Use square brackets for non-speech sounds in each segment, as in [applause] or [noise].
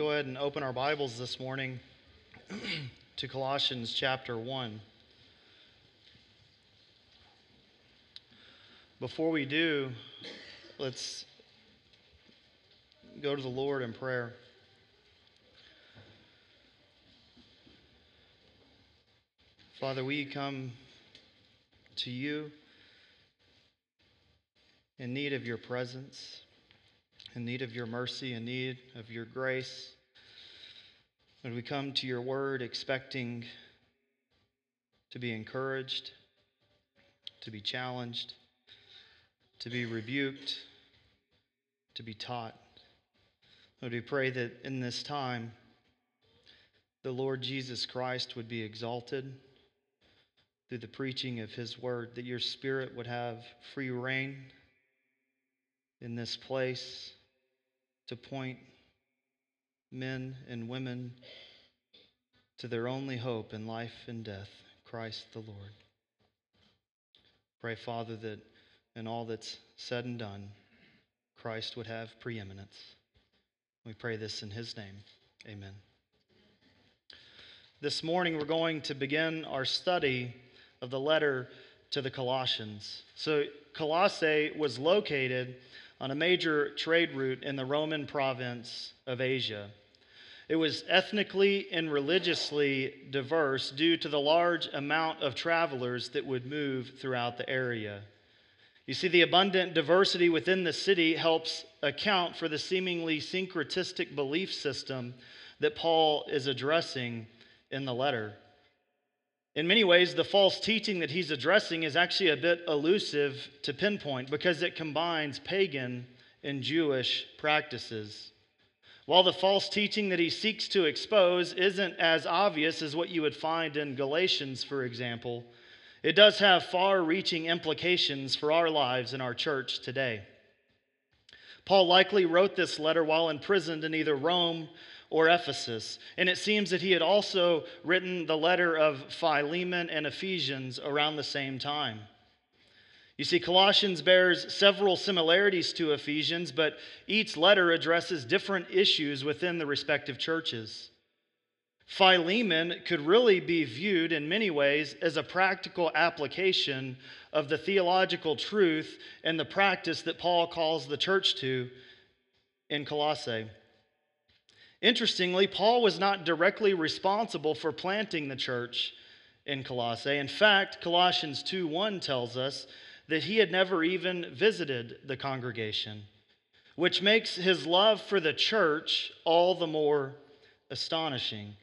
go ahead and open our Bibles this morning [clears throat] to Colossians chapter 1. Before we do, let's go to the Lord in prayer. Father, we come to you in need of your presence in need of your mercy, in need of your grace. When we come to your word expecting to be encouraged, to be challenged, to be rebuked, to be taught. Lord, we pray that in this time, the Lord Jesus Christ would be exalted through the preaching of his word, that your spirit would have free reign in this place to point men and women to their only hope in life and death, Christ the Lord. Pray, Father, that in all that's said and done, Christ would have preeminence. We pray this in his name. Amen. This morning, we're going to begin our study of the letter to the Colossians. So, Colossae was located on a major trade route in the Roman province of Asia. It was ethnically and religiously diverse due to the large amount of travelers that would move throughout the area. You see, the abundant diversity within the city helps account for the seemingly syncretistic belief system that Paul is addressing in the letter. In many ways, the false teaching that he's addressing is actually a bit elusive to pinpoint because it combines pagan and Jewish practices. While the false teaching that he seeks to expose isn't as obvious as what you would find in Galatians, for example, it does have far reaching implications for our lives and our church today. Paul likely wrote this letter while imprisoned in either Rome or Ephesus. And it seems that he had also written the letter of Philemon and Ephesians around the same time. You see, Colossians bears several similarities to Ephesians, but each letter addresses different issues within the respective churches. Philemon could really be viewed in many ways as a practical application of the theological truth and the practice that Paul calls the church to in Colossae. Interestingly, Paul was not directly responsible for planting the church in Colossae. In fact, Colossians 2:1 tells us that he had never even visited the congregation, which makes his love for the church all the more astonishing.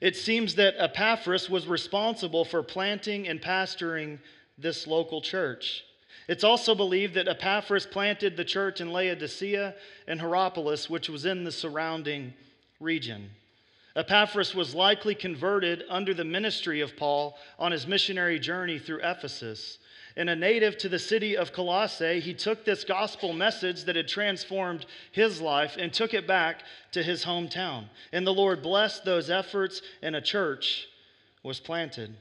It seems that Epaphras was responsible for planting and pastoring this local church. It's also believed that Epaphras planted the church in Laodicea and Hierapolis, which was in the surrounding region. Epaphras was likely converted under the ministry of Paul on his missionary journey through Ephesus. And a native to the city of Colossae, he took this gospel message that had transformed his life and took it back to his hometown. And the Lord blessed those efforts, and a church was planted.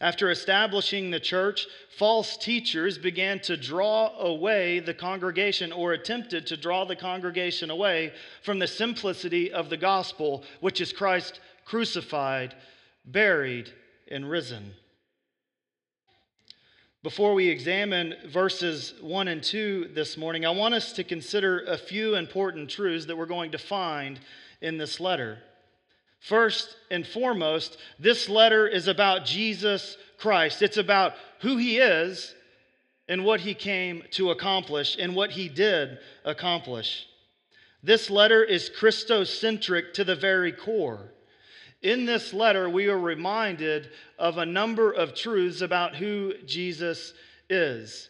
After establishing the church, false teachers began to draw away the congregation or attempted to draw the congregation away from the simplicity of the gospel, which is Christ crucified, buried, and risen. Before we examine verses 1 and 2 this morning, I want us to consider a few important truths that we're going to find in this letter. First and foremost, this letter is about Jesus Christ. It's about who he is and what he came to accomplish and what he did accomplish. This letter is Christocentric to the very core. In this letter, we are reminded of a number of truths about who Jesus is.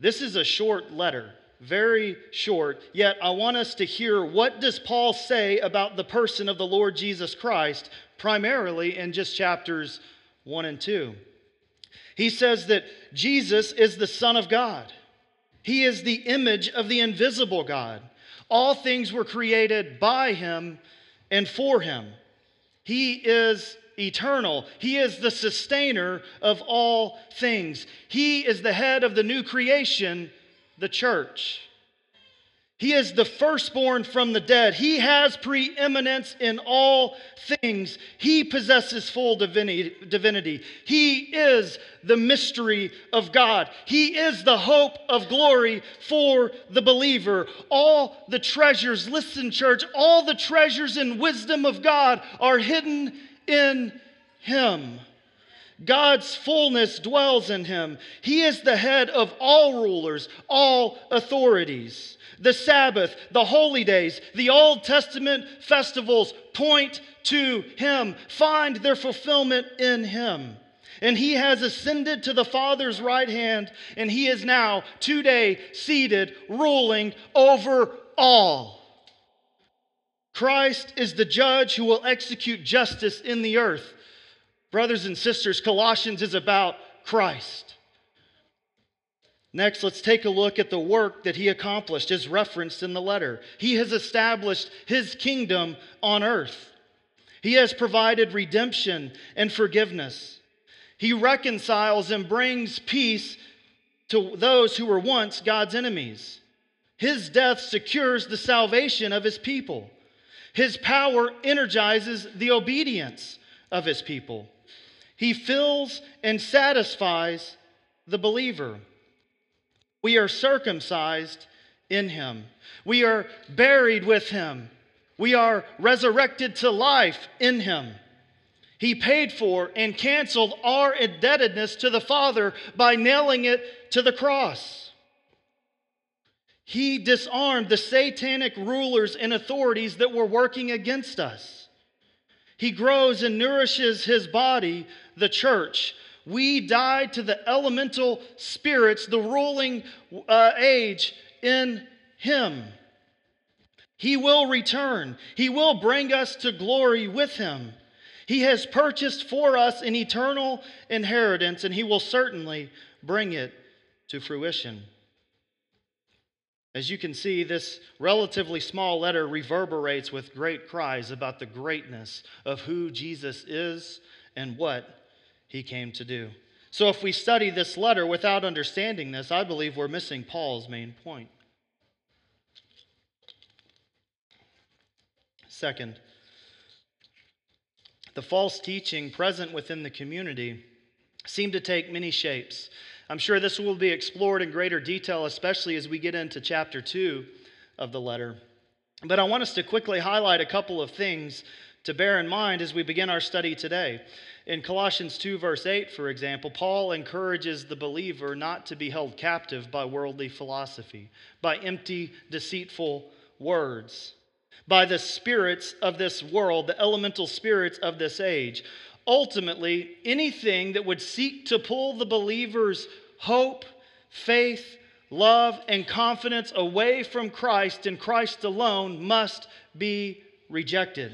This is a short letter very short yet i want us to hear what does paul say about the person of the lord jesus christ primarily in just chapters 1 and 2 he says that jesus is the son of god he is the image of the invisible god all things were created by him and for him he is eternal. He is the sustainer of all things. He is the head of the new creation the church. He is the firstborn from the dead. He has preeminence in all things. He possesses full divinity. He is the mystery of God. He is the hope of glory for the believer. All the treasures, listen, church, all the treasures and wisdom of God are hidden in Him. God's fullness dwells in him. He is the head of all rulers, all authorities. The Sabbath, the holy days, the Old Testament festivals point to him, find their fulfillment in him. And he has ascended to the Father's right hand, and he is now today seated, ruling over all. Christ is the judge who will execute justice in the earth. Brothers and sisters, Colossians is about Christ. Next, let's take a look at the work that he accomplished, as referenced in the letter. He has established his kingdom on earth. He has provided redemption and forgiveness. He reconciles and brings peace to those who were once God's enemies. His death secures the salvation of his people. His power energizes the obedience of his people. He fills and satisfies the believer. We are circumcised in him. We are buried with him. We are resurrected to life in him. He paid for and canceled our indebtedness to the Father by nailing it to the cross. He disarmed the satanic rulers and authorities that were working against us. He grows and nourishes his body, the church. We died to the elemental spirits, the ruling uh, age in him. He will return. He will bring us to glory with him. He has purchased for us an eternal inheritance, and he will certainly bring it to fruition. As you can see, this relatively small letter reverberates with great cries about the greatness of who Jesus is and what he came to do. So, if we study this letter without understanding this, I believe we're missing Paul's main point. Second, the false teaching present within the community seemed to take many shapes. I'm sure this will be explored in greater detail, especially as we get into chapter 2 of the letter. But I want us to quickly highlight a couple of things to bear in mind as we begin our study today. In Colossians 2, verse 8, for example, Paul encourages the believer not to be held captive by worldly philosophy, by empty, deceitful words, by the spirits of this world, the elemental spirits of this age ultimately anything that would seek to pull the believer's hope, faith, love, and confidence away from Christ and Christ alone must be rejected.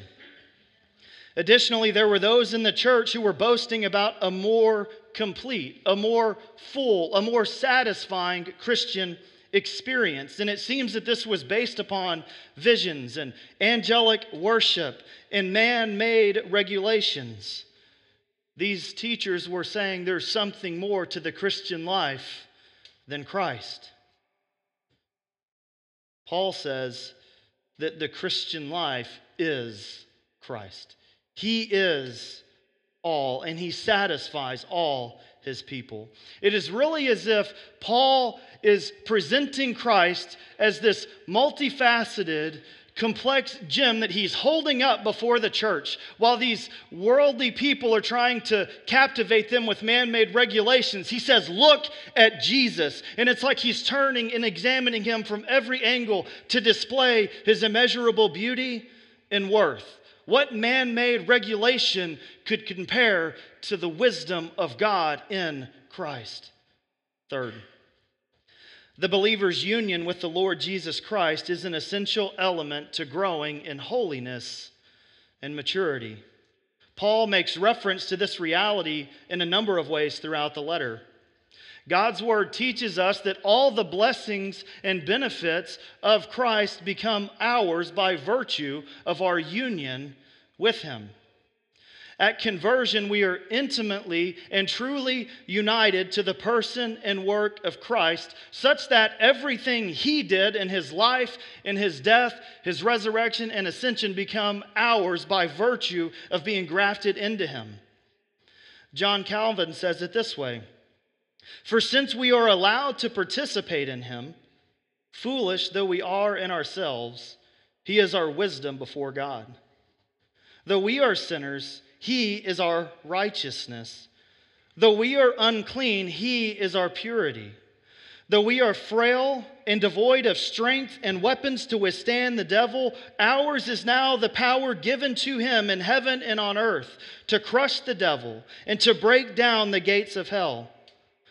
Additionally, there were those in the church who were boasting about a more complete, a more full, a more satisfying Christian experience. And it seems that this was based upon visions and angelic worship and man made regulations. These teachers were saying there's something more to the Christian life than Christ. Paul says that the Christian life is Christ. He is all, and he satisfies all his people. It is really as if Paul is presenting Christ as this multifaceted, complex gem that he's holding up before the church while these worldly people are trying to captivate them with man made regulations. He says, Look at Jesus. And it's like he's turning and examining him from every angle to display his immeasurable beauty and worth. What man made regulation could compare to the wisdom of God in Christ? Third, the believer's union with the Lord Jesus Christ is an essential element to growing in holiness and maturity. Paul makes reference to this reality in a number of ways throughout the letter. God's word teaches us that all the blessings and benefits of Christ become ours by virtue of our union with him. At conversion, we are intimately and truly united to the person and work of Christ, such that everything he did in his life, in his death, his resurrection, and ascension become ours by virtue of being grafted into him. John Calvin says it this way For since we are allowed to participate in him, foolish though we are in ourselves, he is our wisdom before God. Though we are sinners, he is our righteousness. Though we are unclean, He is our purity. Though we are frail and devoid of strength and weapons to withstand the devil, ours is now the power given to him in heaven and on earth to crush the devil and to break down the gates of hell.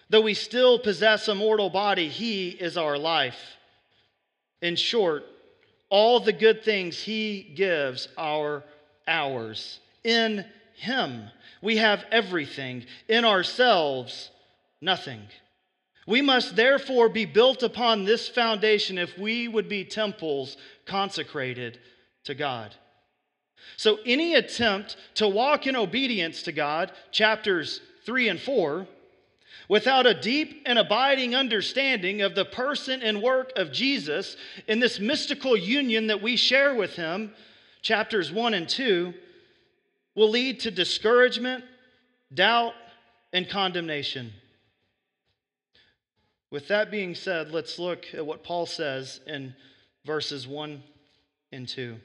Though we still possess a mortal body, he is our life. In short, all the good things he gives are ours. In him. We have everything. In ourselves, nothing. We must therefore be built upon this foundation if we would be temples consecrated to God. So, any attempt to walk in obedience to God, chapters 3 and 4, without a deep and abiding understanding of the person and work of Jesus in this mystical union that we share with Him, chapters 1 and 2, will lead to discouragement, doubt, and condemnation. With that being said, let's look at what Paul says in verses 1 and 2.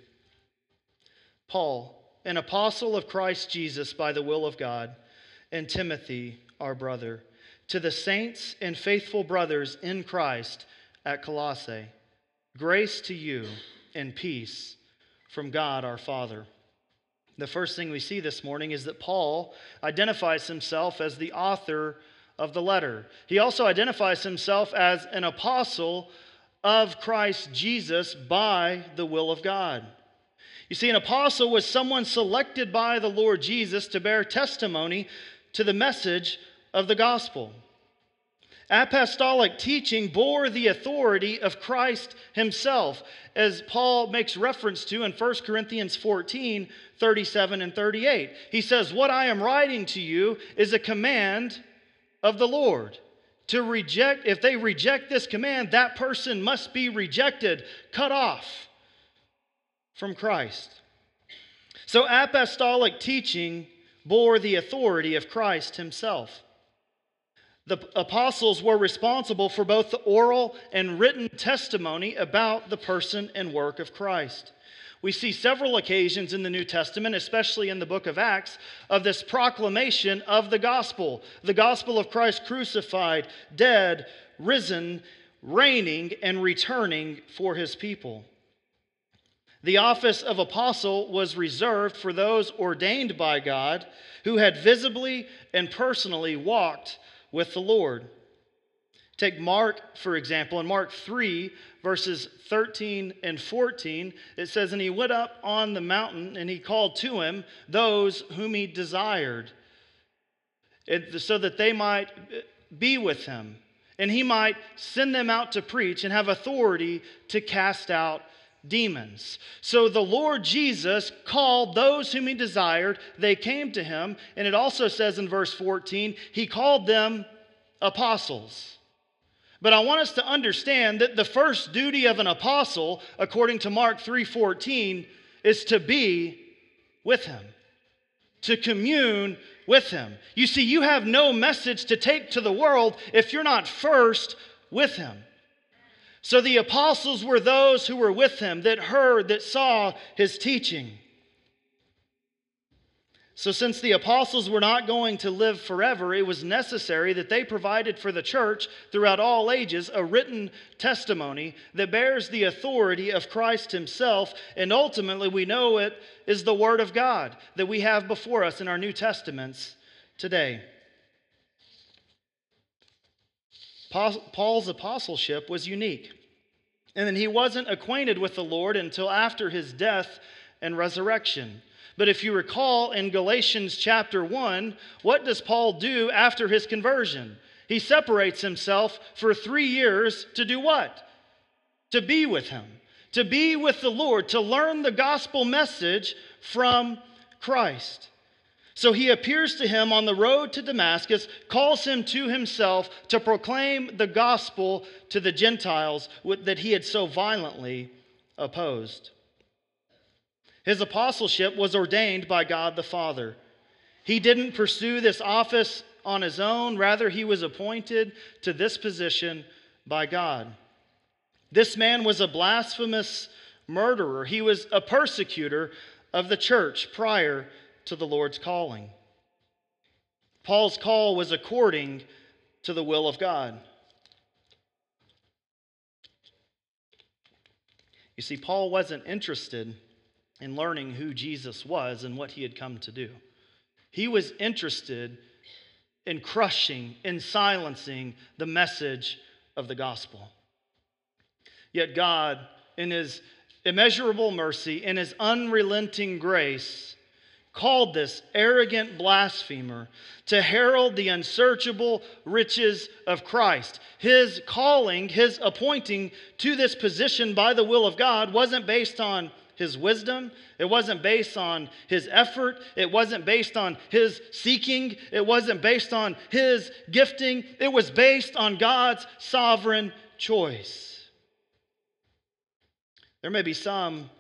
Paul, an apostle of Christ Jesus by the will of God, and Timothy, our brother, to the saints and faithful brothers in Christ at Colossae, grace to you and peace from God our Father. The first thing we see this morning is that Paul identifies himself as the author of the letter. He also identifies himself as an apostle of Christ Jesus by the will of God. You see, an apostle was someone selected by the Lord Jesus to bear testimony to the message of the gospel. Apostolic teaching bore the authority of Christ himself, as Paul makes reference to in 1 Corinthians 14 37 and 38. He says, What I am writing to you is a command of the Lord. To reject, if they reject this command, that person must be rejected, cut off from Christ. So, apostolic teaching bore the authority of Christ himself. The apostles were responsible for both the oral and written testimony about the person and work of Christ. We see several occasions in the New Testament, especially in the book of Acts, of this proclamation of the gospel the gospel of Christ crucified, dead, risen, reigning, and returning for his people. The office of apostle was reserved for those ordained by God who had visibly and personally walked with the Lord. Take Mark, for example, in Mark 3, verses 13 and 14, it says, And he went up on the mountain and he called to him those whom he desired, so that they might be with him, and he might send them out to preach and have authority to cast out demons. So the Lord Jesus called those whom he desired. They came to him. And it also says in verse 14, he called them apostles. But I want us to understand that the first duty of an apostle, according to Mark 3:14, is to be with him, to commune with him. You see, you have no message to take to the world if you're not first with him. So the apostles were those who were with him, that heard, that saw his teaching. So, since the apostles were not going to live forever, it was necessary that they provided for the church throughout all ages a written testimony that bears the authority of Christ Himself. And ultimately, we know it is the Word of God that we have before us in our New Testaments today. Paul's apostleship was unique. And then he wasn't acquainted with the Lord until after his death and resurrection. But if you recall in Galatians chapter 1, what does Paul do after his conversion? He separates himself for three years to do what? To be with him, to be with the Lord, to learn the gospel message from Christ. So he appears to him on the road to Damascus, calls him to himself to proclaim the gospel to the Gentiles that he had so violently opposed. His apostleship was ordained by God the Father. He didn't pursue this office on his own, rather, he was appointed to this position by God. This man was a blasphemous murderer, he was a persecutor of the church prior to the Lord's calling. Paul's call was according to the will of God. You see, Paul wasn't interested in learning who Jesus was and what he had come to do. He was interested in crushing, in silencing the message of the gospel. Yet God, in his immeasurable mercy, in his unrelenting grace, called this arrogant blasphemer to herald the unsearchable riches of Christ. His calling, his appointing to this position by the will of God wasn't based on his wisdom. It wasn't based on his effort. It wasn't based on his seeking. It wasn't based on his gifting. It was based on God's sovereign choice. There may be some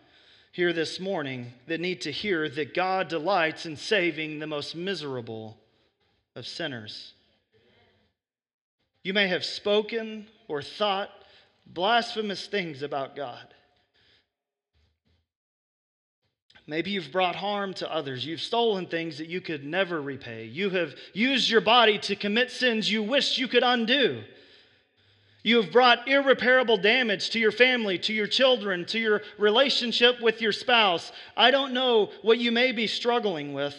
here this morning that need to hear that God delights in saving the most miserable of sinners. You may have spoken or thought blasphemous things about God. Maybe you've brought harm to others. You've stolen things that you could never repay. You have used your body to commit sins you wished you could undo. You have brought irreparable damage to your family, to your children, to your relationship with your spouse. I don't know what you may be struggling with.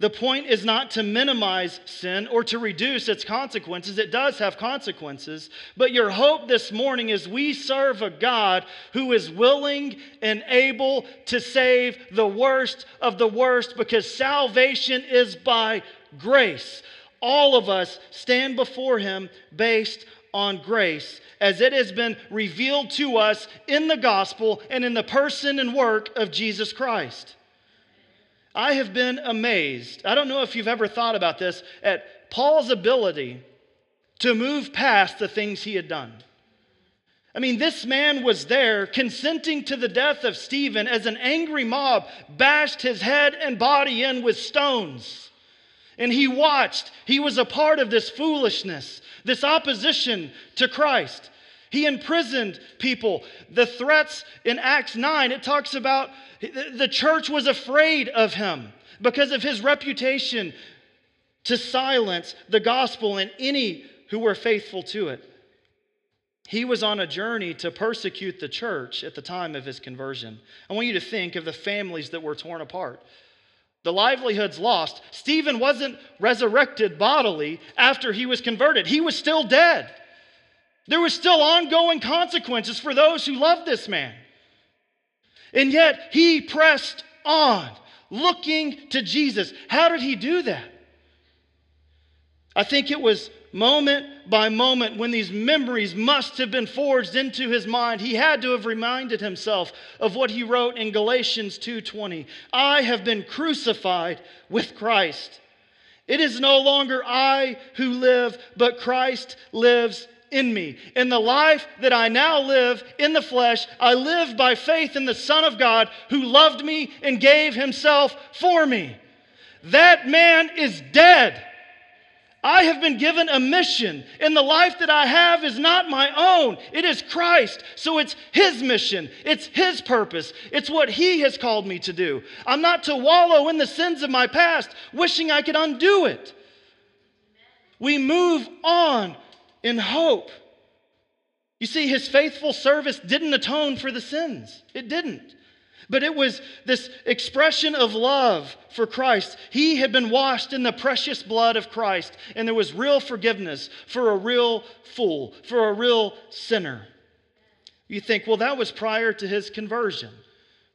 The point is not to minimize sin or to reduce its consequences. It does have consequences. But your hope this morning is we serve a God who is willing and able to save the worst of the worst because salvation is by grace. All of us stand before Him based on grace as it has been revealed to us in the gospel and in the person and work of Jesus Christ. I have been amazed. I don't know if you've ever thought about this at Paul's ability to move past the things he had done. I mean, this man was there consenting to the death of Stephen as an angry mob bashed his head and body in with stones. And he watched. He was a part of this foolishness this opposition to Christ. He imprisoned people. The threats in Acts 9, it talks about the church was afraid of him because of his reputation to silence the gospel and any who were faithful to it. He was on a journey to persecute the church at the time of his conversion. I want you to think of the families that were torn apart. The livelihood's lost. Stephen wasn't resurrected bodily after he was converted, he was still dead. There was still ongoing consequences for those who loved this man. And yet he pressed on, looking to Jesus. How did he do that? I think it was moment by moment when these memories must have been forged into his mind he had to have reminded himself of what he wrote in galatians 2.20 i have been crucified with christ. It is no longer i who live but christ lives in me. In the life that i now live in the flesh i live by faith in the son of god who loved me and gave himself for me. That man is dead I have been given a mission, and the life that I have is not my own. It is Christ. So it's His mission, it's His purpose, it's what He has called me to do. I'm not to wallow in the sins of my past, wishing I could undo it. We move on in hope. You see, His faithful service didn't atone for the sins, it didn't. But it was this expression of love for Christ. He had been washed in the precious blood of Christ, and there was real forgiveness for a real fool, for a real sinner. You think, well, that was prior to his conversion.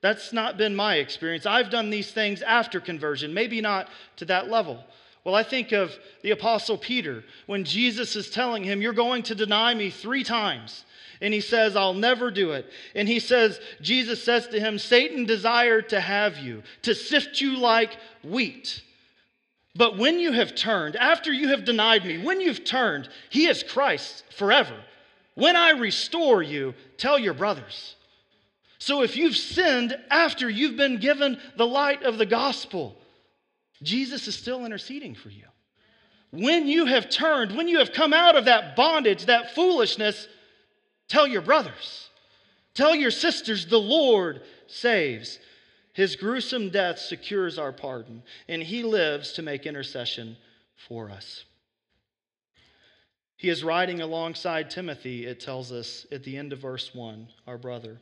That's not been my experience. I've done these things after conversion, maybe not to that level. Well, I think of the Apostle Peter when Jesus is telling him, You're going to deny me three times. And he says, I'll never do it. And he says, Jesus says to him, Satan desired to have you, to sift you like wheat. But when you have turned, after you have denied me, when you've turned, he is Christ forever. When I restore you, tell your brothers. So if you've sinned after you've been given the light of the gospel, Jesus is still interceding for you. When you have turned, when you have come out of that bondage, that foolishness, tell your brothers, tell your sisters, the Lord saves. His gruesome death secures our pardon, and he lives to make intercession for us. He is riding alongside Timothy, it tells us at the end of verse 1, our brother.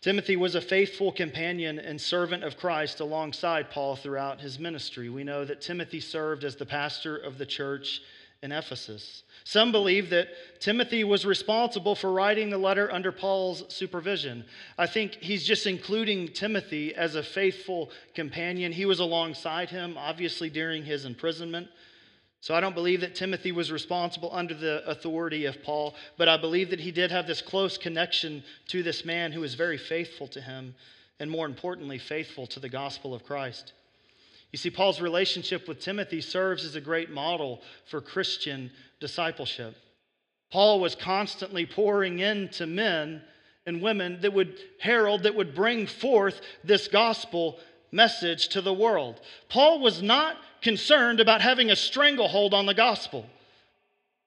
Timothy was a faithful companion and servant of Christ alongside Paul throughout his ministry. We know that Timothy served as the pastor of the church in Ephesus. Some believe that Timothy was responsible for writing the letter under Paul's supervision. I think he's just including Timothy as a faithful companion. He was alongside him, obviously, during his imprisonment. So I don't believe that Timothy was responsible under the authority of Paul, but I believe that he did have this close connection to this man who was very faithful to him, and more importantly, faithful to the gospel of Christ. You see, Paul's relationship with Timothy serves as a great model for Christian discipleship. Paul was constantly pouring into men and women that would herald, that would bring forth this gospel message to the world. Paul was not concerned about having a stranglehold on the gospel.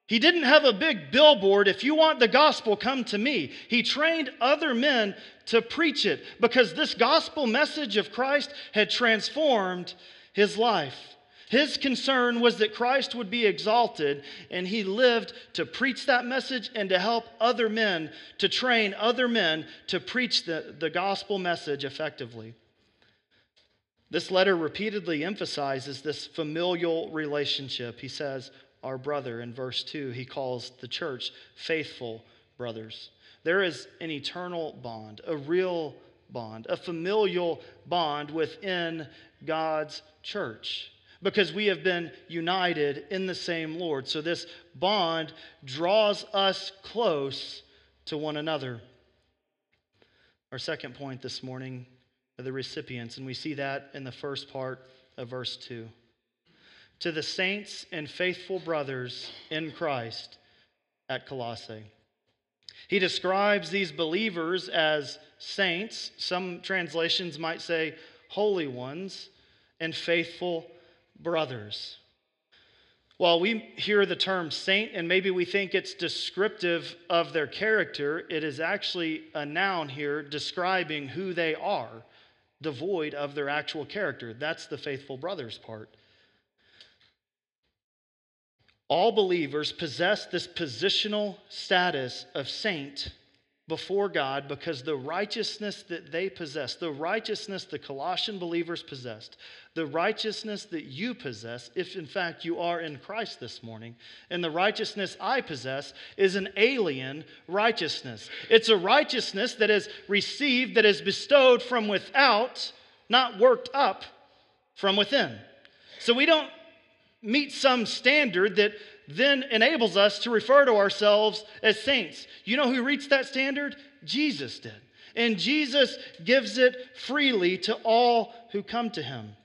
He didn't have a big billboard, if you want the gospel, come to me. He trained other men to preach it because this gospel message of Christ had transformed his life. His concern was that Christ would be exalted, and he lived to preach that message and to help other men, to train other men to preach the, the gospel message effectively. This letter repeatedly emphasizes this familial relationship. He says, Our brother, in verse 2, he calls the church faithful brothers. There is an eternal bond, a real bond, a familial bond within God's church because we have been united in the same Lord. So this bond draws us close to one another. Our second point this morning are the recipients, and we see that in the first part of verse 2. To the saints and faithful brothers in Christ at Colossae. He describes these believers as saints. Some translations might say holy ones and faithful brothers. While we hear the term saint and maybe we think it's descriptive of their character, it is actually a noun here describing who they are devoid of their actual character. That's the faithful brothers part. All believers possess this positional status of saint before God because the righteousness that they possess, the righteousness the Colossian believers possessed, the righteousness that you possess, if in fact you are in Christ this morning, and the righteousness I possess is an alien righteousness. It's a righteousness that is received, that is bestowed from without, not worked up from within. So we don't meet some standard that then enables us to refer to ourselves as saints. You know who reached that standard? Jesus did. And Jesus gives it freely to all who come to him.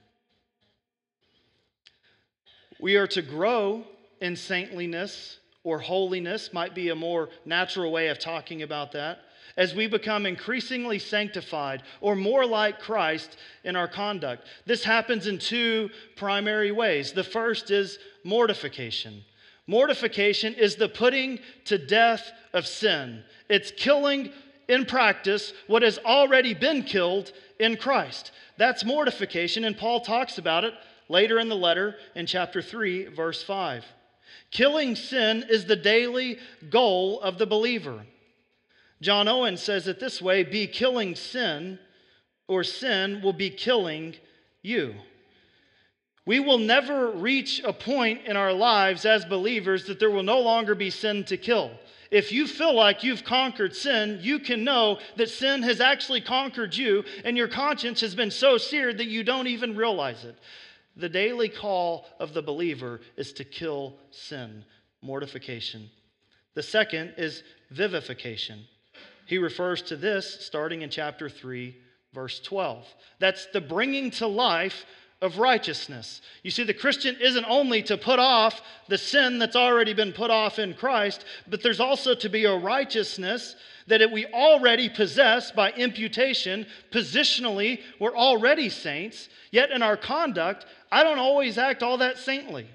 We are to grow in saintliness or holiness, might be a more natural way of talking about that, as we become increasingly sanctified or more like Christ in our conduct. This happens in two primary ways. The first is mortification. Mortification is the putting to death of sin, it's killing in practice what has already been killed in Christ. That's mortification, and Paul talks about it later in the letter in chapter 3, verse 5. Killing sin is the daily goal of the believer. John Owen says it this way be killing sin, or sin will be killing you. We will never reach a point in our lives as believers that there will no longer be sin to kill. If you feel like you've conquered sin, you can know that sin has actually conquered you, and your conscience has been so seared that you don't even realize it. The daily call of the believer is to kill sin, mortification. The second is vivification. He refers to this starting in chapter 3, verse 12. That's the bringing to life of righteousness. You see, the Christian isn't only to put off the sin that's already been put off in Christ, but there's also to be a righteousness that we already possess by imputation. Positionally, we're already saints, yet in our conduct, I don't always act all that saintly.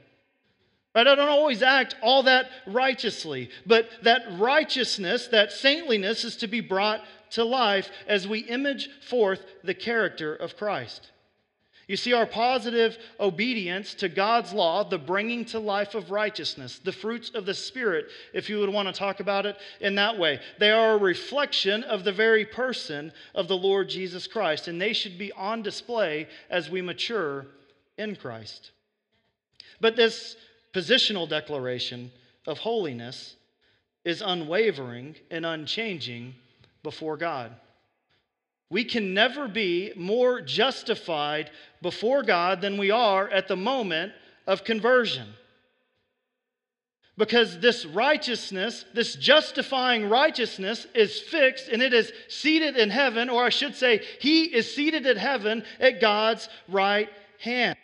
Right? I don't always act all that righteously, but that righteousness, that saintliness is to be brought to life as we image forth the character of Christ. You see, our positive obedience to God's law, the bringing to life of righteousness, the fruits of the Spirit, if you would want to talk about it in that way, they are a reflection of the very person of the Lord Jesus Christ, and they should be on display as we mature in Christ. But this positional declaration of holiness is unwavering and unchanging before God. We can never be more justified before God than we are at the moment of conversion. Because this righteousness, this justifying righteousness, is fixed and it is seated in heaven, or I should say, He is seated in heaven at God's right hand.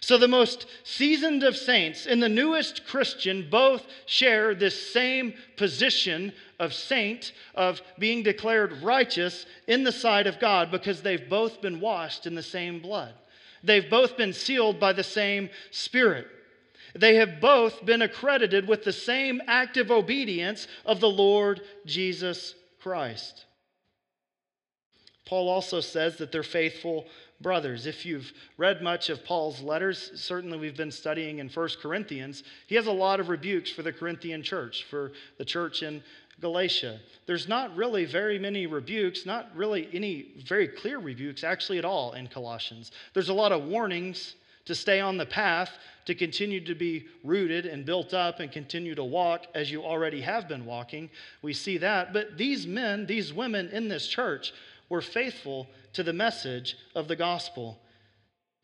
So the most seasoned of saints and the newest Christian both share this same position of saint, of being declared righteous in the sight of God because they've both been washed in the same blood. They've both been sealed by the same Spirit. They have both been accredited with the same active obedience of the Lord Jesus Christ. Paul also says that they're faithful brothers. If you've read much of Paul's letters, certainly we've been studying in 1 Corinthians, he has a lot of rebukes for the Corinthian church, for the church in Galatia. There's not really very many rebukes, not really any very clear rebukes actually at all in Colossians. There's a lot of warnings to stay on the path, to continue to be rooted and built up and continue to walk as you already have been walking. We see that. But these men, these women in this church, were faithful to the message of the gospel.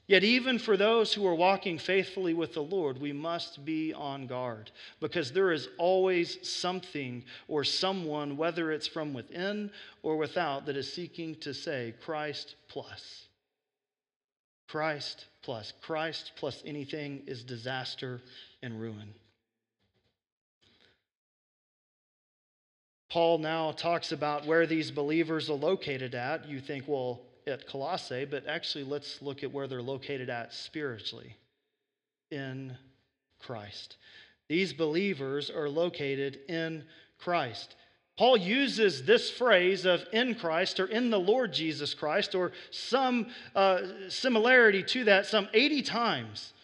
Yet, even for those who are walking faithfully with the Lord, we must be on guard because there is always something or someone, whether it's from within or without, that is seeking to say Christ plus. Christ plus. Christ plus anything is disaster and ruin. Paul now talks about where these believers are located at. You think, well, at Colossae, but actually, let's look at where they're located at spiritually in Christ. These believers are located in Christ. Paul uses this phrase of in Christ or in the Lord Jesus Christ or some uh, similarity to that some 80 times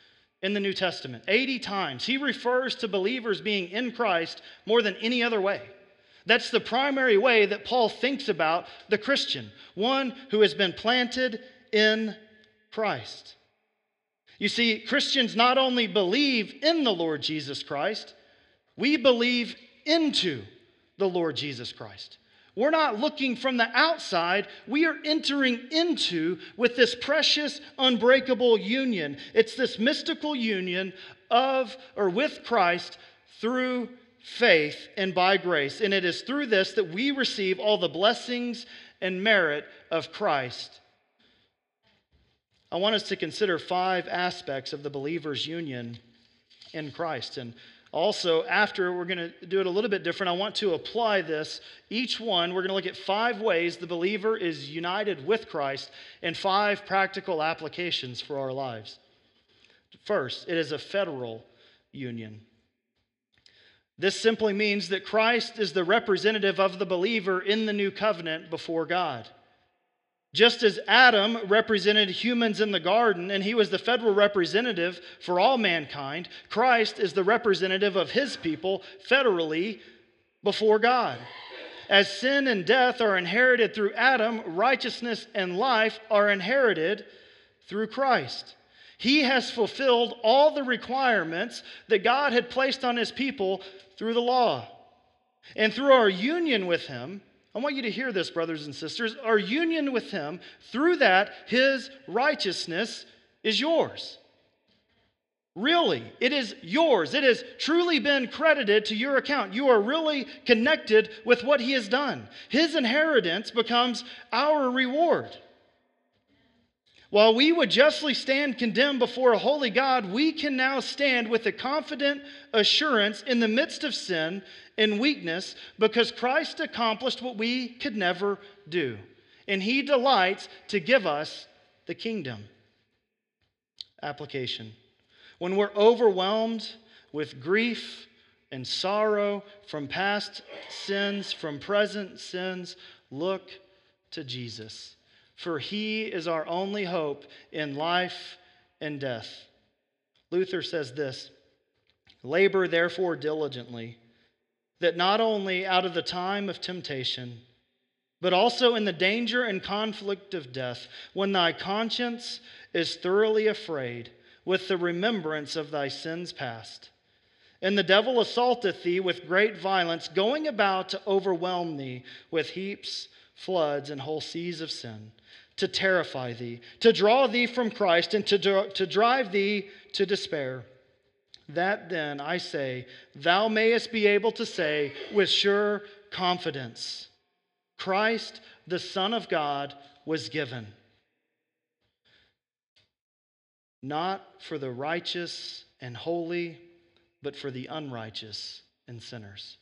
in the New Testament. 80 times. He refers to believers being in Christ more than any other way. That's the primary way that Paul thinks about the Christian, one who has been planted in Christ. You see, Christians not only believe in the Lord Jesus Christ, we believe into the Lord Jesus Christ. We're not looking from the outside. We are entering into with this precious, unbreakable union. It's this mystical union of or with Christ through faith and by grace. And it is through this that we receive all the blessings and merit of Christ. I want us to consider five aspects of the believer's union in Christ. And also, after we're going to do it a little bit different, I want to apply this. Each one, we're going to look at five ways the believer is united with Christ and five practical applications for our lives. First, it is a federal union. This simply means that Christ is the representative of the believer in the new covenant before God. Just as Adam represented humans in the garden and he was the federal representative for all mankind, Christ is the representative of his people federally before God. As sin and death are inherited through Adam, righteousness and life are inherited through Christ. He has fulfilled all the requirements that God had placed on his people through the law. And through our union with him, I want you to hear this, brothers and sisters. Our union with him, through that, his righteousness is yours. Really, it is yours. It has truly been credited to your account. You are really connected with what He has done. His inheritance becomes our reward. While we would justly stand condemned before a holy God, we can now stand with a confident assurance in the midst of sin and weakness because Christ accomplished what we could never do. And He delights to give us the kingdom. Application. When we're overwhelmed with grief and sorrow from past sins, from present sins, look to Jesus for he is our only hope in life and death. Luther says this Labor therefore diligently, that not only out of the time of temptation, but also in the danger and conflict of death, when thy conscience is thoroughly afraid with the remembrance of thy sins past. And the devil assaulteth thee with great violence, going about to overwhelm thee with heaps, floods, and whole seas of sin to terrify thee, to draw thee from Christ, and to, to drive thee to despair. That then, I say, thou mayest be able to say with sure confidence Christ, the Son of God, was given. Not for the righteous and holy, but for the unrighteous and sinners.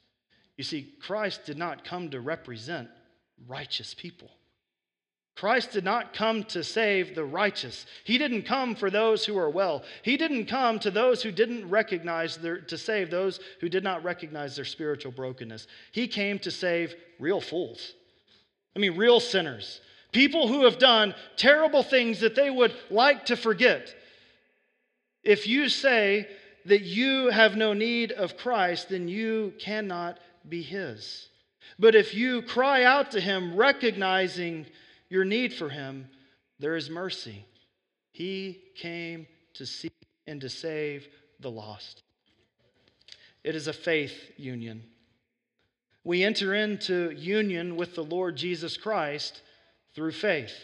You see, Christ did not come to represent righteous people. Christ did not come to save the righteous. He didn't come for those who are well. He didn't come to those who didn't recognize their, to save those who did not recognize their spiritual brokenness. He came to save real fools. I mean, real sinners. People who have done terrible things that they would like to forget. If you say that you have no need of Christ, then you cannot be His. But if you cry out to Him, recognizing your need for him, there is mercy. He came to seek and to save the lost. It is a faith union. We enter into union with the Lord Jesus Christ through faith.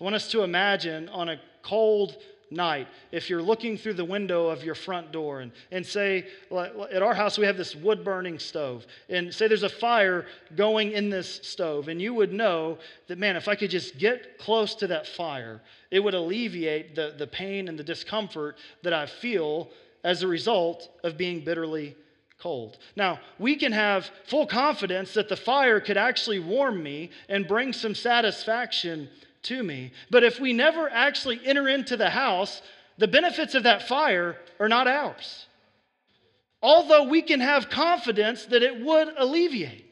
I want us to imagine on a cold night, if you're looking through the window of your front door and, and say, at our house, we have this wood burning stove, and say there's a fire going in this stove, and you would know that, man, if I could just get close to that fire, it would alleviate the, the pain and the discomfort that I feel as a result of being bitterly cold. Now, we can have full confidence that the fire could actually warm me and bring some satisfaction to me. But if we never actually enter into the house, the benefits of that fire are not ours. Although we can have confidence that it would alleviate.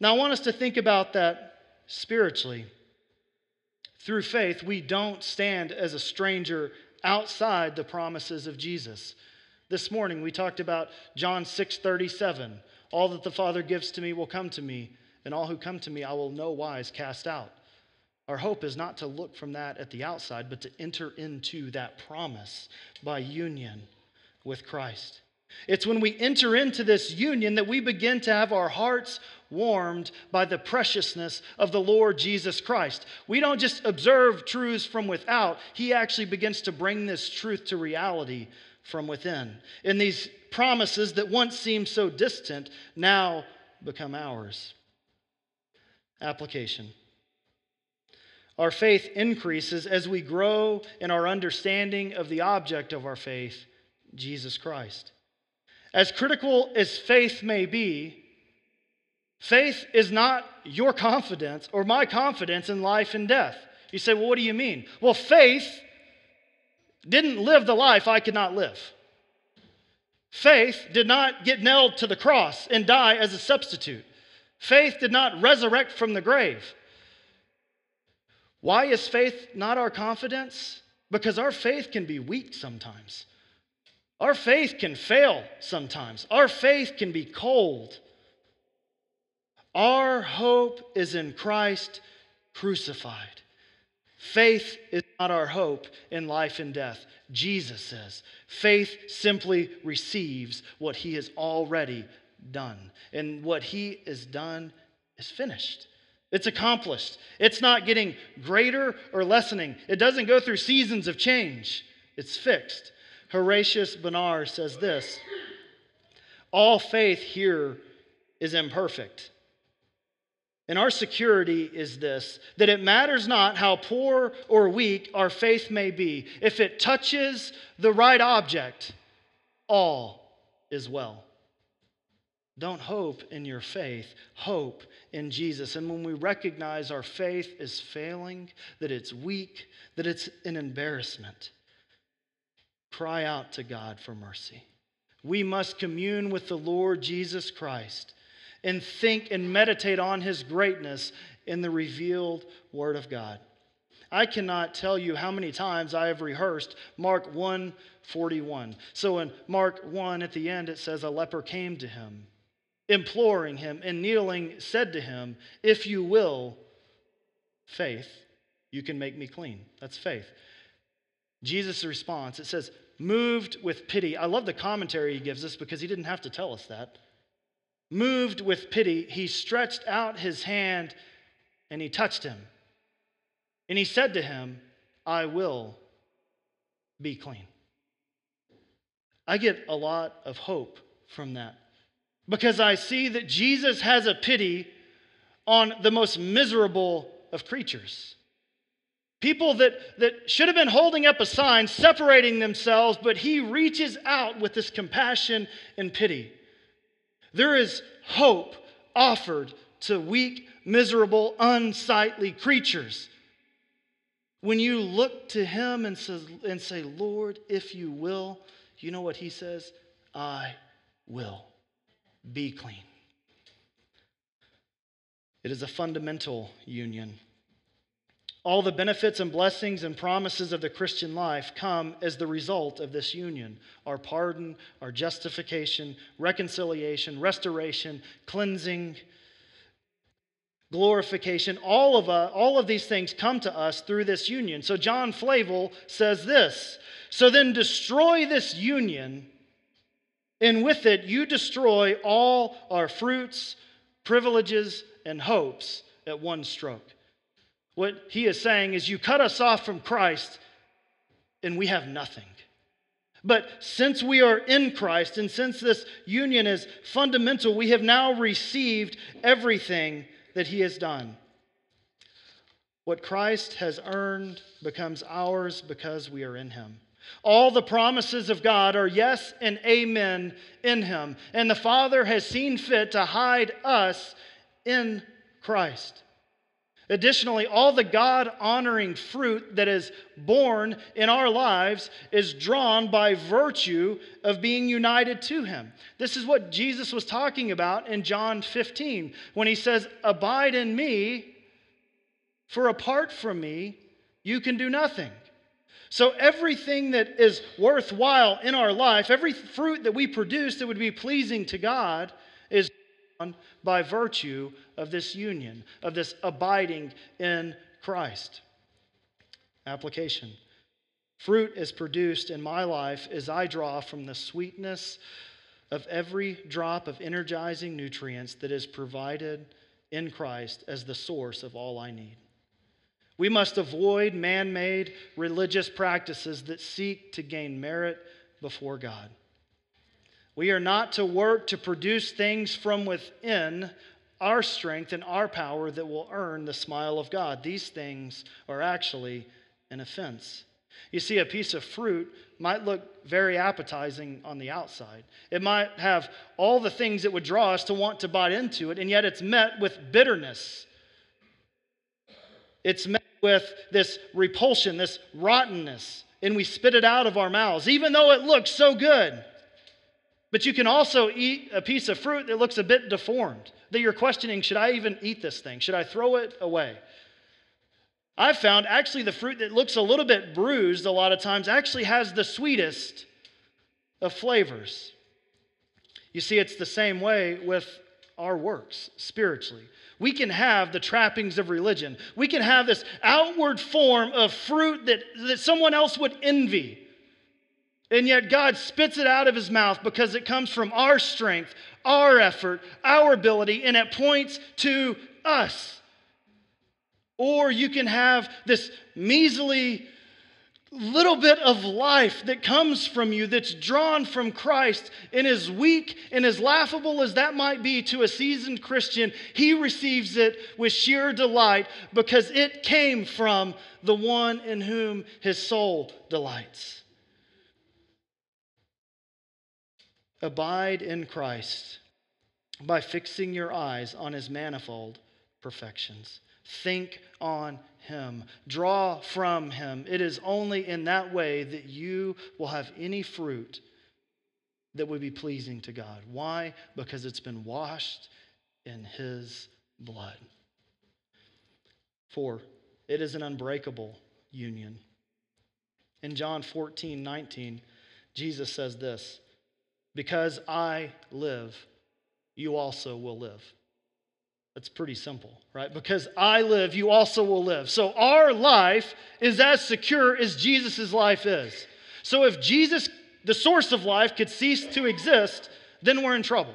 Now, I want us to think about that spiritually. Through faith, we don't stand as a stranger outside the promises of Jesus. This morning we talked about John 6:37. All that the Father gives to me will come to me and all who come to me I will no wise cast out. Our hope is not to look from that at the outside, but to enter into that promise by union with Christ. It's when we enter into this union that we begin to have our hearts warmed by the preciousness of the Lord Jesus Christ. We don't just observe truths from without, He actually begins to bring this truth to reality from within. And these promises that once seemed so distant now become ours. Application. Our faith increases as we grow in our understanding of the object of our faith, Jesus Christ. As critical as faith may be, faith is not your confidence or my confidence in life and death. You say, well, what do you mean? Well, faith didn't live the life I could not live. Faith did not get nailed to the cross and die as a substitute. Faith did not resurrect from the grave. Why is faith not our confidence? Because our faith can be weak sometimes. Our faith can fail sometimes. Our faith can be cold. Our hope is in Christ crucified. Faith is not our hope in life and death. Jesus says faith simply receives what he has already done. And what he has done is finished. It's accomplished. It's not getting greater or lessening. It doesn't go through seasons of change. it's fixed. Horatius Bonar says this All faith here is imperfect. And our security is this that it matters not how poor or weak our faith may be, if it touches the right object, all is well. Don't hope in your faith, hope in Jesus. And when we recognize our faith is failing, that it's weak, that it's an embarrassment, cry out to God for mercy. We must commune with the Lord Jesus Christ and think and meditate on his greatness in the revealed Word of God. I cannot tell you how many times I have rehearsed Mark 1 41. So in Mark 1 at the end, it says, A leper came to him, imploring him, and kneeling said to him, If you will, faith, you can make me clean. That's faith. Jesus' response, it says, moved with pity. I love the commentary he gives us because he didn't have to tell us that. Moved with pity, he stretched out his hand and he touched him. And he said to him, I will be clean. I get a lot of hope from that because I see that Jesus has a pity on the most miserable of creatures. People that, that should have been holding up a sign separating themselves, but he reaches out with this compassion and pity. There is hope offered to weak, miserable, unsightly creatures. When you look to him and, says, and say, Lord, if you will, you know what he says? I will be clean. It is a fundamental union. All the benefits and blessings and promises of the Christian life come as the result of this union our pardon, our justification, reconciliation, restoration, cleansing, glorification. All of, uh, all of these things come to us through this union. So John Flavel says this So then destroy this union, and with it you destroy all our fruits, privileges, and hopes at one stroke. What he is saying is, you cut us off from Christ and we have nothing. But since we are in Christ and since this union is fundamental, we have now received everything that he has done. What Christ has earned becomes ours because we are in him. All the promises of God are yes and amen in him. And the Father has seen fit to hide us in Christ. Additionally, all the God honoring fruit that is born in our lives is drawn by virtue of being united to Him. This is what Jesus was talking about in John 15 when He says, Abide in me, for apart from me, you can do nothing. So, everything that is worthwhile in our life, every fruit that we produce that would be pleasing to God, is by virtue of this union, of this abiding in Christ. Application. Fruit is produced in my life as I draw from the sweetness of every drop of energizing nutrients that is provided in Christ as the source of all I need. We must avoid man made religious practices that seek to gain merit before God. We are not to work to produce things from within our strength and our power that will earn the smile of God. These things are actually an offense. You see, a piece of fruit might look very appetizing on the outside. It might have all the things that would draw us to want to bite into it, and yet it's met with bitterness. It's met with this repulsion, this rottenness, and we spit it out of our mouths, even though it looks so good. But you can also eat a piece of fruit that looks a bit deformed, that you're questioning should I even eat this thing? Should I throw it away? I've found actually the fruit that looks a little bit bruised a lot of times actually has the sweetest of flavors. You see, it's the same way with our works spiritually. We can have the trappings of religion, we can have this outward form of fruit that, that someone else would envy. And yet God spits it out of his mouth because it comes from our strength, our effort, our ability, and it points to us. Or you can have this measly little bit of life that comes from you that's drawn from Christ, and as weak and as laughable as that might be to a seasoned Christian, he receives it with sheer delight because it came from the one in whom his soul delights. Abide in Christ by fixing your eyes on his manifold perfections. Think on him, draw from him. It is only in that way that you will have any fruit that would be pleasing to God. Why? Because it's been washed in his blood. Four, it is an unbreakable union. In John 14, 19, Jesus says this Because I live, you also will live. That's pretty simple, right? Because I live, you also will live. So our life is as secure as Jesus' life is. So if Jesus, the source of life, could cease to exist, then we're in trouble.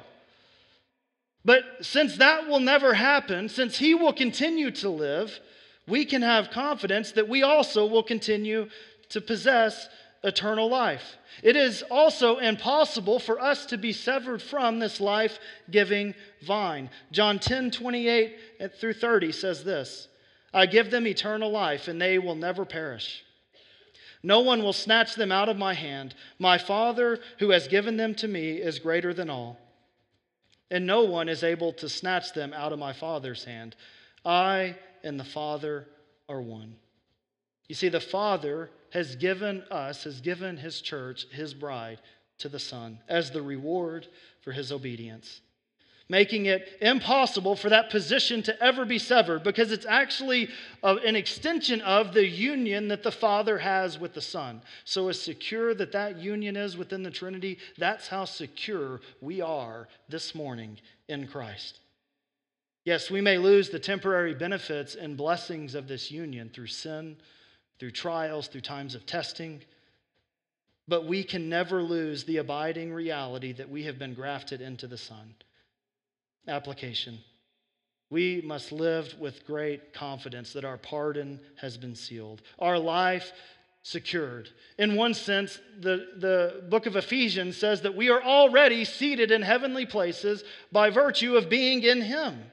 But since that will never happen, since he will continue to live, we can have confidence that we also will continue to possess eternal life. It is also impossible for us to be severed from this life giving vine. John 10 28 through 30 says this I give them eternal life, and they will never perish. No one will snatch them out of my hand. My Father, who has given them to me, is greater than all. And no one is able to snatch them out of my Father's hand. I and the Father are one. You see, the Father has given us, has given his church, his bride, to the Son as the reward for his obedience, making it impossible for that position to ever be severed because it's actually uh, an extension of the union that the Father has with the Son. So, as secure that that union is within the Trinity, that's how secure we are this morning in Christ. Yes, we may lose the temporary benefits and blessings of this union through sin through trials, through times of testing. But we can never lose the abiding reality that we have been grafted into the Son. Application. We must live with great confidence that our pardon has been sealed, our life secured. In one sense, the, the book of Ephesians says that we are already seated in heavenly places by virtue of being in Him.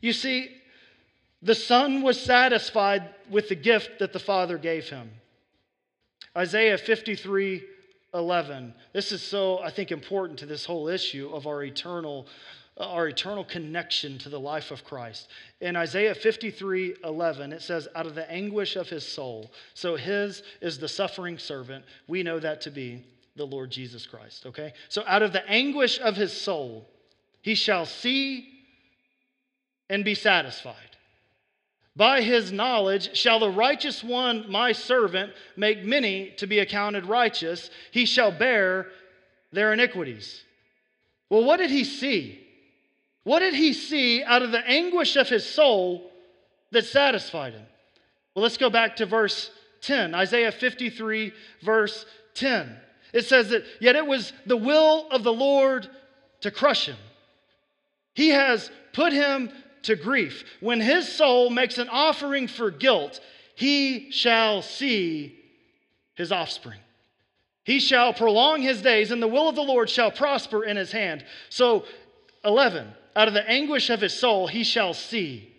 You see, the Son was satisfied with the gift that the Father gave him. Isaiah 53 11. This is so, I think, important to this whole issue of our eternal, uh, our eternal connection to the life of Christ. In Isaiah 53 11, it says, Out of the anguish of his soul. So his is the suffering servant. We know that to be the Lord Jesus Christ, okay? So out of the anguish of his soul, he shall see and be satisfied. By his knowledge shall the righteous one, my servant, make many to be accounted righteous. He shall bear their iniquities. Well, what did he see? What did he see out of the anguish of his soul that satisfied him? Well, let's go back to verse 10, Isaiah 53, verse 10. It says that, yet it was the will of the Lord to crush him. He has put him to grief. When his soul makes an offering for guilt, he shall see his offspring. He shall prolong his days, and the will of the Lord shall prosper in his hand. So, 11, out of the anguish of his soul, he shall see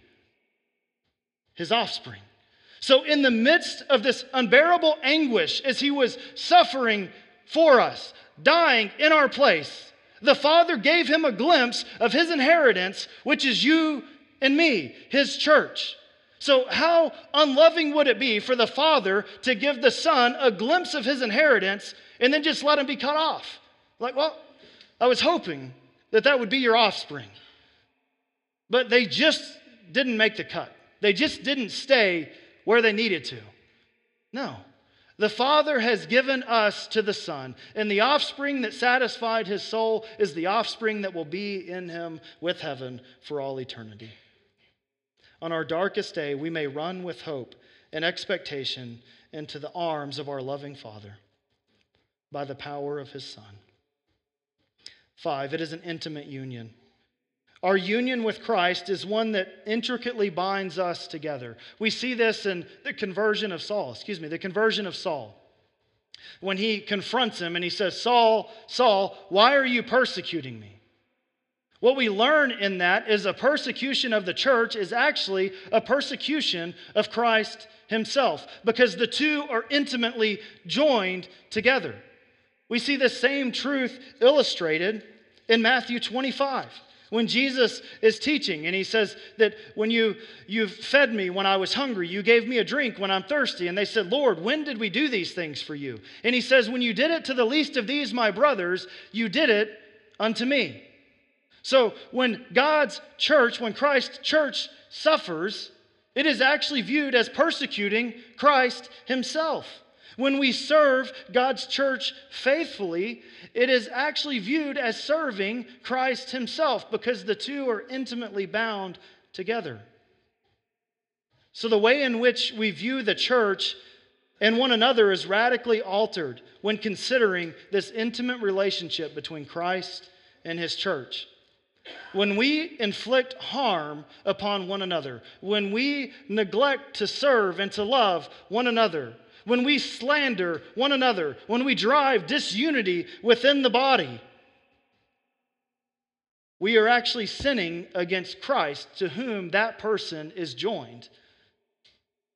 his offspring. So, in the midst of this unbearable anguish, as he was suffering for us, dying in our place, the Father gave him a glimpse of his inheritance, which is you and me, his church. So, how unloving would it be for the Father to give the Son a glimpse of his inheritance and then just let him be cut off? Like, well, I was hoping that that would be your offspring. But they just didn't make the cut, they just didn't stay where they needed to. No. The Father has given us to the Son, and the offspring that satisfied his soul is the offspring that will be in him with heaven for all eternity. On our darkest day, we may run with hope and expectation into the arms of our loving Father by the power of his Son. Five, it is an intimate union. Our union with Christ is one that intricately binds us together. We see this in the conversion of Saul, excuse me, the conversion of Saul. When he confronts him and he says, Saul, Saul, why are you persecuting me? What we learn in that is a persecution of the church is actually a persecution of Christ himself because the two are intimately joined together. We see the same truth illustrated in Matthew 25 when Jesus is teaching and he says that when you you fed me when I was hungry, you gave me a drink when I'm thirsty. And they said, Lord, when did we do these things for you? And he says, When you did it to the least of these, my brothers, you did it unto me. So when God's church, when Christ's church suffers, it is actually viewed as persecuting Christ himself. When we serve God's church faithfully, it is actually viewed as serving Christ himself because the two are intimately bound together. So, the way in which we view the church and one another is radically altered when considering this intimate relationship between Christ and his church. When we inflict harm upon one another, when we neglect to serve and to love one another, when we slander one another, when we drive disunity within the body, we are actually sinning against Christ to whom that person is joined.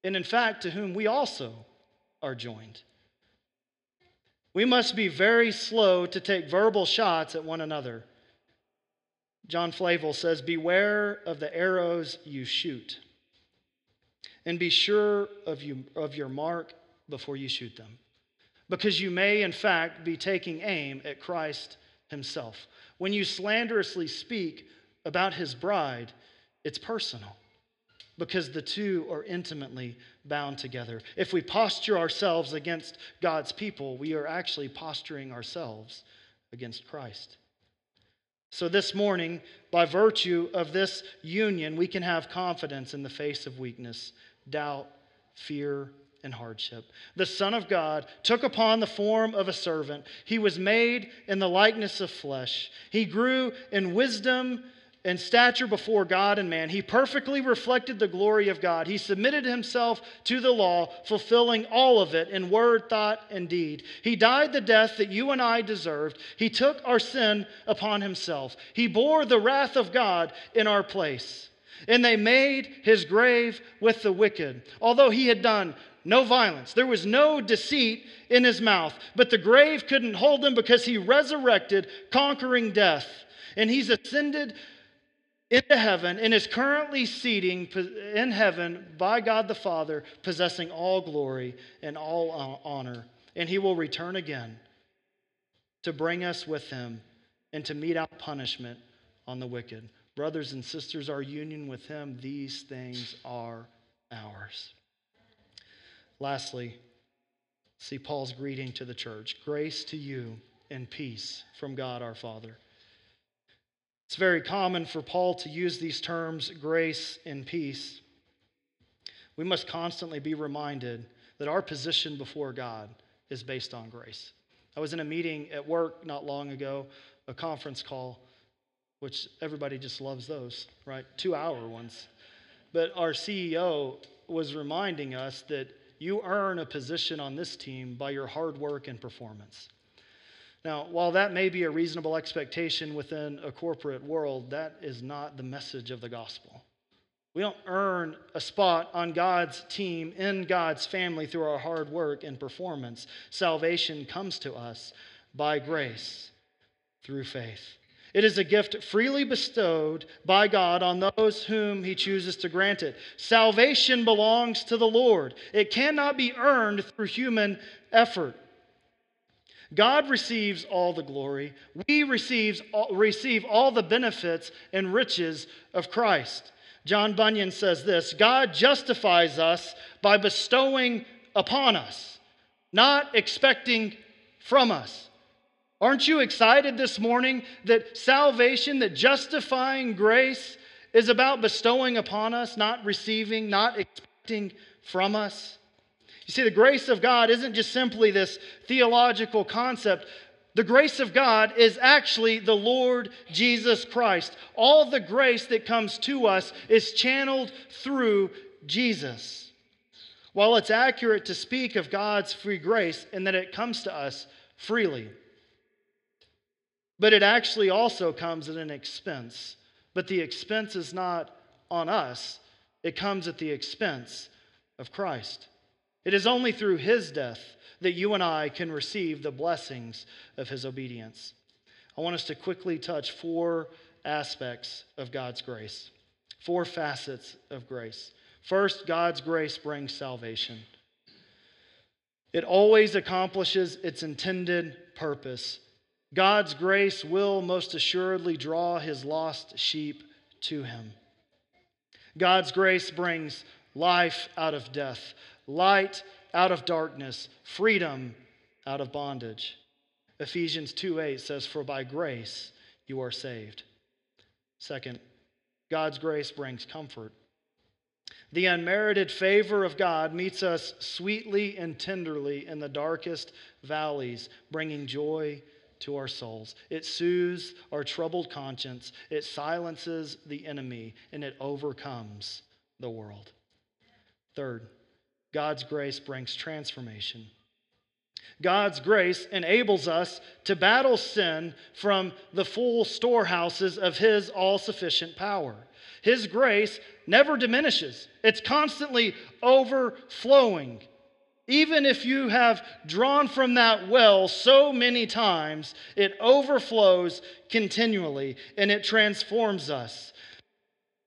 And in fact, to whom we also are joined. We must be very slow to take verbal shots at one another. John Flavel says, Beware of the arrows you shoot, and be sure of, you, of your mark before you shoot them. Because you may, in fact, be taking aim at Christ himself. When you slanderously speak about his bride, it's personal because the two are intimately bound together. If we posture ourselves against God's people, we are actually posturing ourselves against Christ. So, this morning, by virtue of this union, we can have confidence in the face of weakness, doubt, fear, and hardship. The Son of God took upon the form of a servant. He was made in the likeness of flesh. He grew in wisdom in stature before God and man. He perfectly reflected the glory of God. He submitted himself to the law, fulfilling all of it in word, thought, and deed. He died the death that you and I deserved. He took our sin upon himself. He bore the wrath of God in our place. And they made his grave with the wicked. Although he had done no violence, there was no deceit in his mouth, but the grave couldn't hold him because he resurrected, conquering death. And he's ascended into heaven and is currently seating in heaven by God the Father, possessing all glory and all honor. And he will return again to bring us with him and to mete out punishment on the wicked. Brothers and sisters, our union with him, these things are ours. Lastly, see Paul's greeting to the church grace to you and peace from God our Father. It's very common for Paul to use these terms, grace and peace. We must constantly be reminded that our position before God is based on grace. I was in a meeting at work not long ago, a conference call, which everybody just loves those, right? Two hour ones. But our CEO was reminding us that you earn a position on this team by your hard work and performance. Now, while that may be a reasonable expectation within a corporate world, that is not the message of the gospel. We don't earn a spot on God's team in God's family through our hard work and performance. Salvation comes to us by grace through faith. It is a gift freely bestowed by God on those whom He chooses to grant it. Salvation belongs to the Lord, it cannot be earned through human effort. God receives all the glory. We receives, receive all the benefits and riches of Christ. John Bunyan says this God justifies us by bestowing upon us, not expecting from us. Aren't you excited this morning that salvation, that justifying grace is about bestowing upon us, not receiving, not expecting from us? You see, the grace of God isn't just simply this theological concept, The grace of God is actually the Lord Jesus Christ. All the grace that comes to us is channeled through Jesus. While it's accurate to speak of God's free grace and that it comes to us freely, but it actually also comes at an expense. But the expense is not on us, it comes at the expense of Christ. It is only through his death that you and I can receive the blessings of his obedience. I want us to quickly touch four aspects of God's grace, four facets of grace. First, God's grace brings salvation. It always accomplishes its intended purpose. God's grace will most assuredly draw his lost sheep to him. God's grace brings life out of death, light out of darkness, freedom out of bondage. Ephesians 2 8 says, For by grace you are saved. Second, God's grace brings comfort. The unmerited favor of God meets us sweetly and tenderly in the darkest valleys, bringing joy to our souls. It soothes our troubled conscience, it silences the enemy, and it overcomes the world. Third, God's grace brings transformation. God's grace enables us to battle sin from the full storehouses of His all sufficient power. His grace never diminishes, it's constantly overflowing. Even if you have drawn from that well so many times, it overflows continually and it transforms us.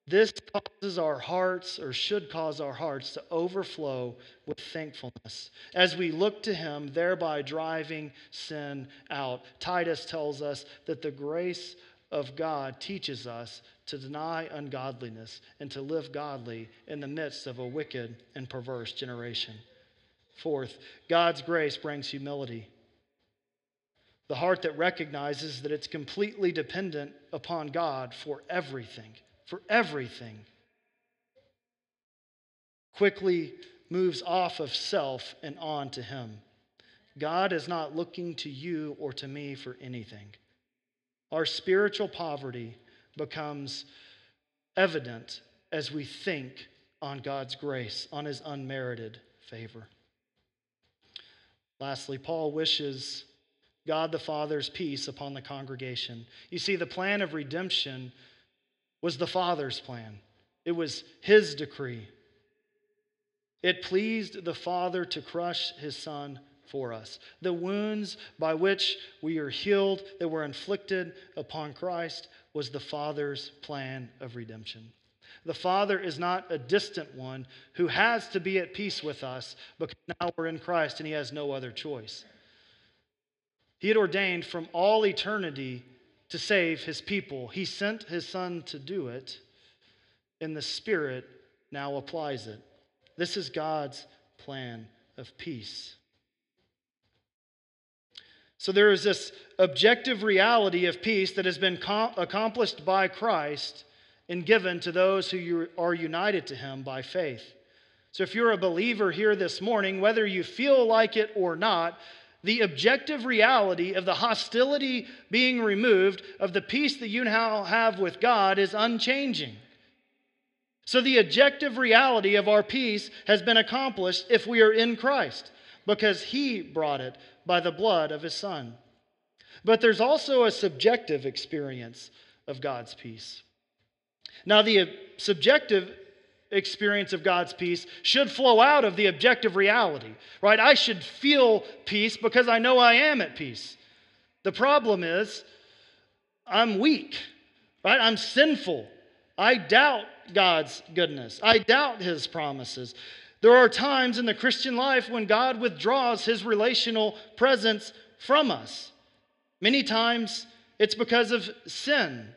This causes our hearts, or should cause our hearts, to overflow with thankfulness as we look to Him, thereby driving sin out. Titus tells us that the grace of God teaches us to deny ungodliness and to live godly in the midst of a wicked and perverse generation. Fourth, God's grace brings humility. The heart that recognizes that it's completely dependent upon God for everything for everything, quickly moves off of self and on to Him. God is not looking to you or to me for anything. Our spiritual poverty becomes evident as we think on God's grace, on His unmerited favor. Lastly, Paul wishes God the Father's peace upon the congregation. You see, the plan of redemption was the Father's plan, it was His decree. It pleased the Father to crush His Son for us. The wounds by which we are healed, that were inflicted upon Christ, was the Father's plan of redemption. The Father is not a distant one who has to be at peace with us because now we're in Christ and He has no other choice. He had ordained from all eternity to save his people. He sent his son to do it, and the Spirit now applies it. This is God's plan of peace. So there is this objective reality of peace that has been com- accomplished by Christ and given to those who are united to him by faith. So if you're a believer here this morning, whether you feel like it or not, the objective reality of the hostility being removed, of the peace that you now have with God, is unchanging. So, the objective reality of our peace has been accomplished if we are in Christ, because He brought it by the blood of His Son. But there's also a subjective experience of God's peace. Now, the subjective experience of God's peace should flow out of the objective reality, right? I should feel peace because I know I am at peace. The problem is, I'm weak, right? I'm sinful. I doubt God's goodness, I doubt His promises. There are times in the Christian life when God withdraws His relational presence from us. Many times it's because of sin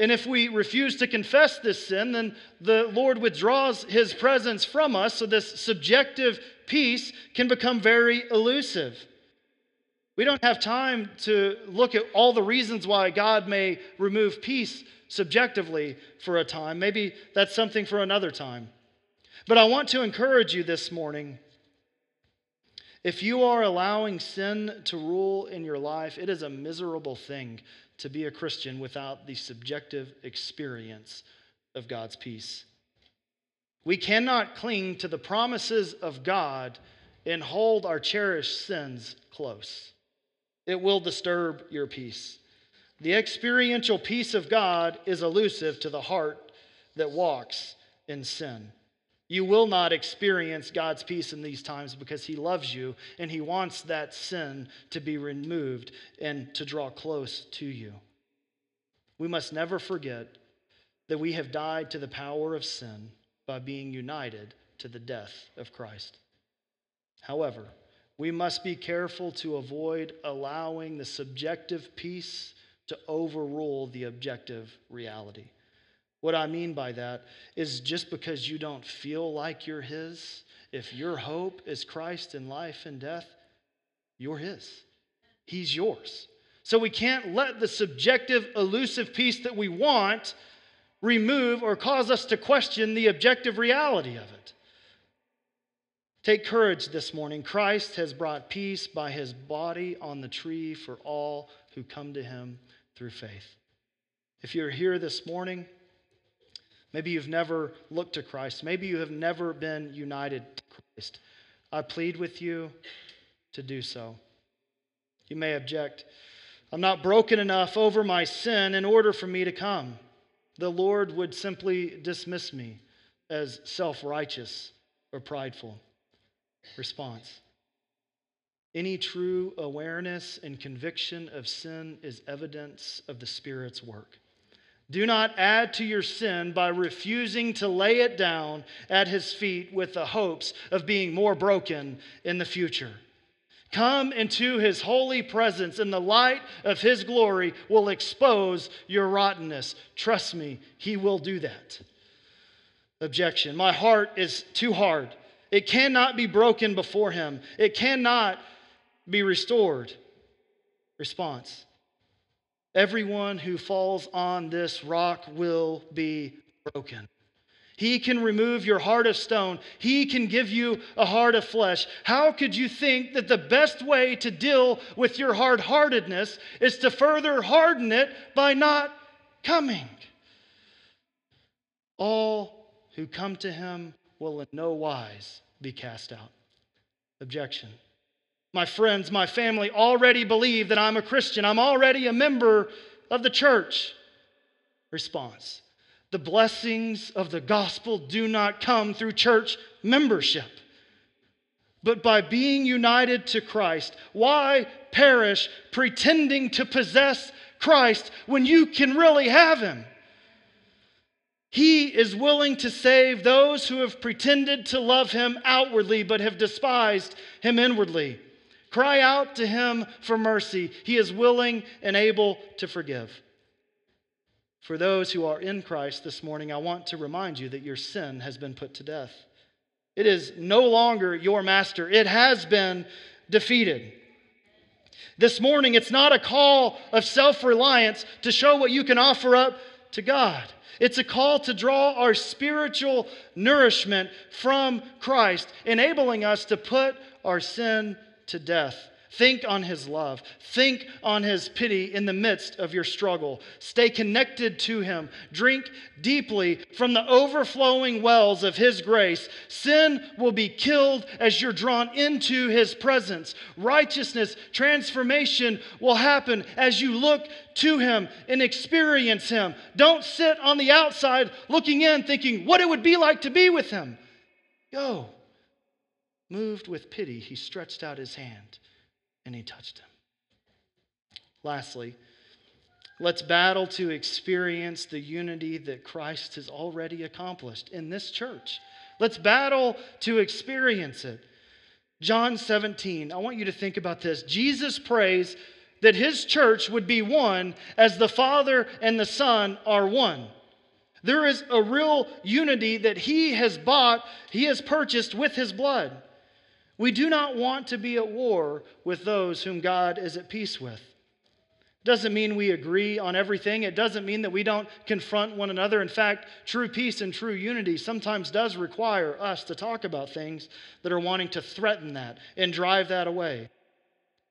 and if we refuse to confess this sin, then the Lord withdraws his presence from us, so this subjective peace can become very elusive. We don't have time to look at all the reasons why God may remove peace subjectively for a time. Maybe that's something for another time. But I want to encourage you this morning If you are allowing sin to rule in your life, it is a miserable thing to be a Christian without the subjective experience of God's peace. We cannot cling to the promises of God and hold our cherished sins close. It will disturb your peace. The experiential peace of God is elusive to the heart that walks in sin. You will not experience God's peace in these times because He loves you and He wants that sin to be removed and to draw close to you. We must never forget that we have died to the power of sin by being united to the death of Christ. However, we must be careful to avoid allowing the subjective peace to overrule the objective reality. What I mean by that is just because you don't feel like you're His, if your hope is Christ in life and death, you're His. He's yours. So we can't let the subjective, elusive peace that we want remove or cause us to question the objective reality of it. Take courage this morning. Christ has brought peace by his body on the tree for all who come to him through faith. If you're here this morning, maybe you've never looked to Christ, maybe you have never been united to Christ, I plead with you to do so. You may object, I'm not broken enough over my sin in order for me to come. The Lord would simply dismiss me as self righteous or prideful. Response Any true awareness and conviction of sin is evidence of the Spirit's work. Do not add to your sin by refusing to lay it down at His feet with the hopes of being more broken in the future. Come into His holy presence, and the light of His glory will expose your rottenness. Trust me, He will do that. Objection My heart is too hard it cannot be broken before him, it cannot be restored. Response Everyone who falls on this rock will be broken. He can remove your heart of stone. He can give you a heart of flesh. How could you think that the best way to deal with your hard heartedness is to further harden it by not coming? All who come to him will in no wise be cast out. Objection. My friends, my family already believe that I'm a Christian. I'm already a member of the church. Response. The blessings of the gospel do not come through church membership, but by being united to Christ. Why perish pretending to possess Christ when you can really have him? He is willing to save those who have pretended to love him outwardly but have despised him inwardly. Cry out to him for mercy. He is willing and able to forgive. For those who are in Christ this morning, I want to remind you that your sin has been put to death. It is no longer your master, it has been defeated. This morning, it's not a call of self reliance to show what you can offer up to God. It's a call to draw our spiritual nourishment from Christ, enabling us to put our sin to death. Think on his love. Think on his pity in the midst of your struggle. Stay connected to him. Drink deeply from the overflowing wells of his grace. Sin will be killed as you're drawn into his presence. Righteousness, transformation will happen as you look to him and experience him. Don't sit on the outside looking in thinking what it would be like to be with him. Go. Moved with pity, he stretched out his hand and he touched him. Lastly, let's battle to experience the unity that Christ has already accomplished in this church. Let's battle to experience it. John 17, I want you to think about this. Jesus prays that his church would be one as the Father and the Son are one. There is a real unity that he has bought, he has purchased with his blood. We do not want to be at war with those whom God is at peace with. doesn't mean we agree on everything. It doesn't mean that we don't confront one another. In fact, true peace and true unity sometimes does require us to talk about things that are wanting to threaten that and drive that away.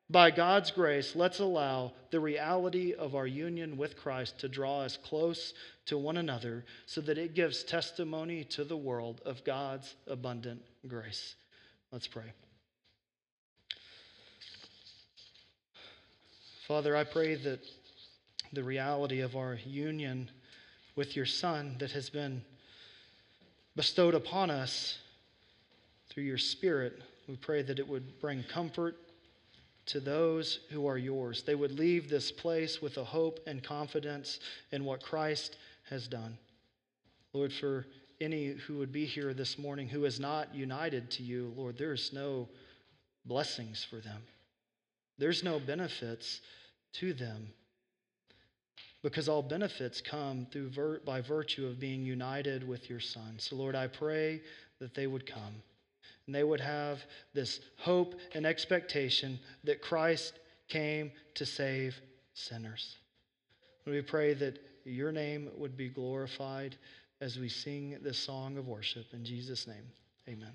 By God's grace, let's allow the reality of our union with Christ to draw us close to one another so that it gives testimony to the world of God's abundant grace. Let's pray. Father, I pray that the reality of our union with your Son that has been bestowed upon us through your Spirit, we pray that it would bring comfort to those who are yours. They would leave this place with a hope and confidence in what Christ has done. Lord, for any who would be here this morning who is not united to you, Lord, there's no blessings for them. There's no benefits to them because all benefits come through vir- by virtue of being united with your son. So Lord, I pray that they would come and they would have this hope and expectation that Christ came to save sinners. And we pray that your name would be glorified as we sing this song of worship in Jesus name. Amen.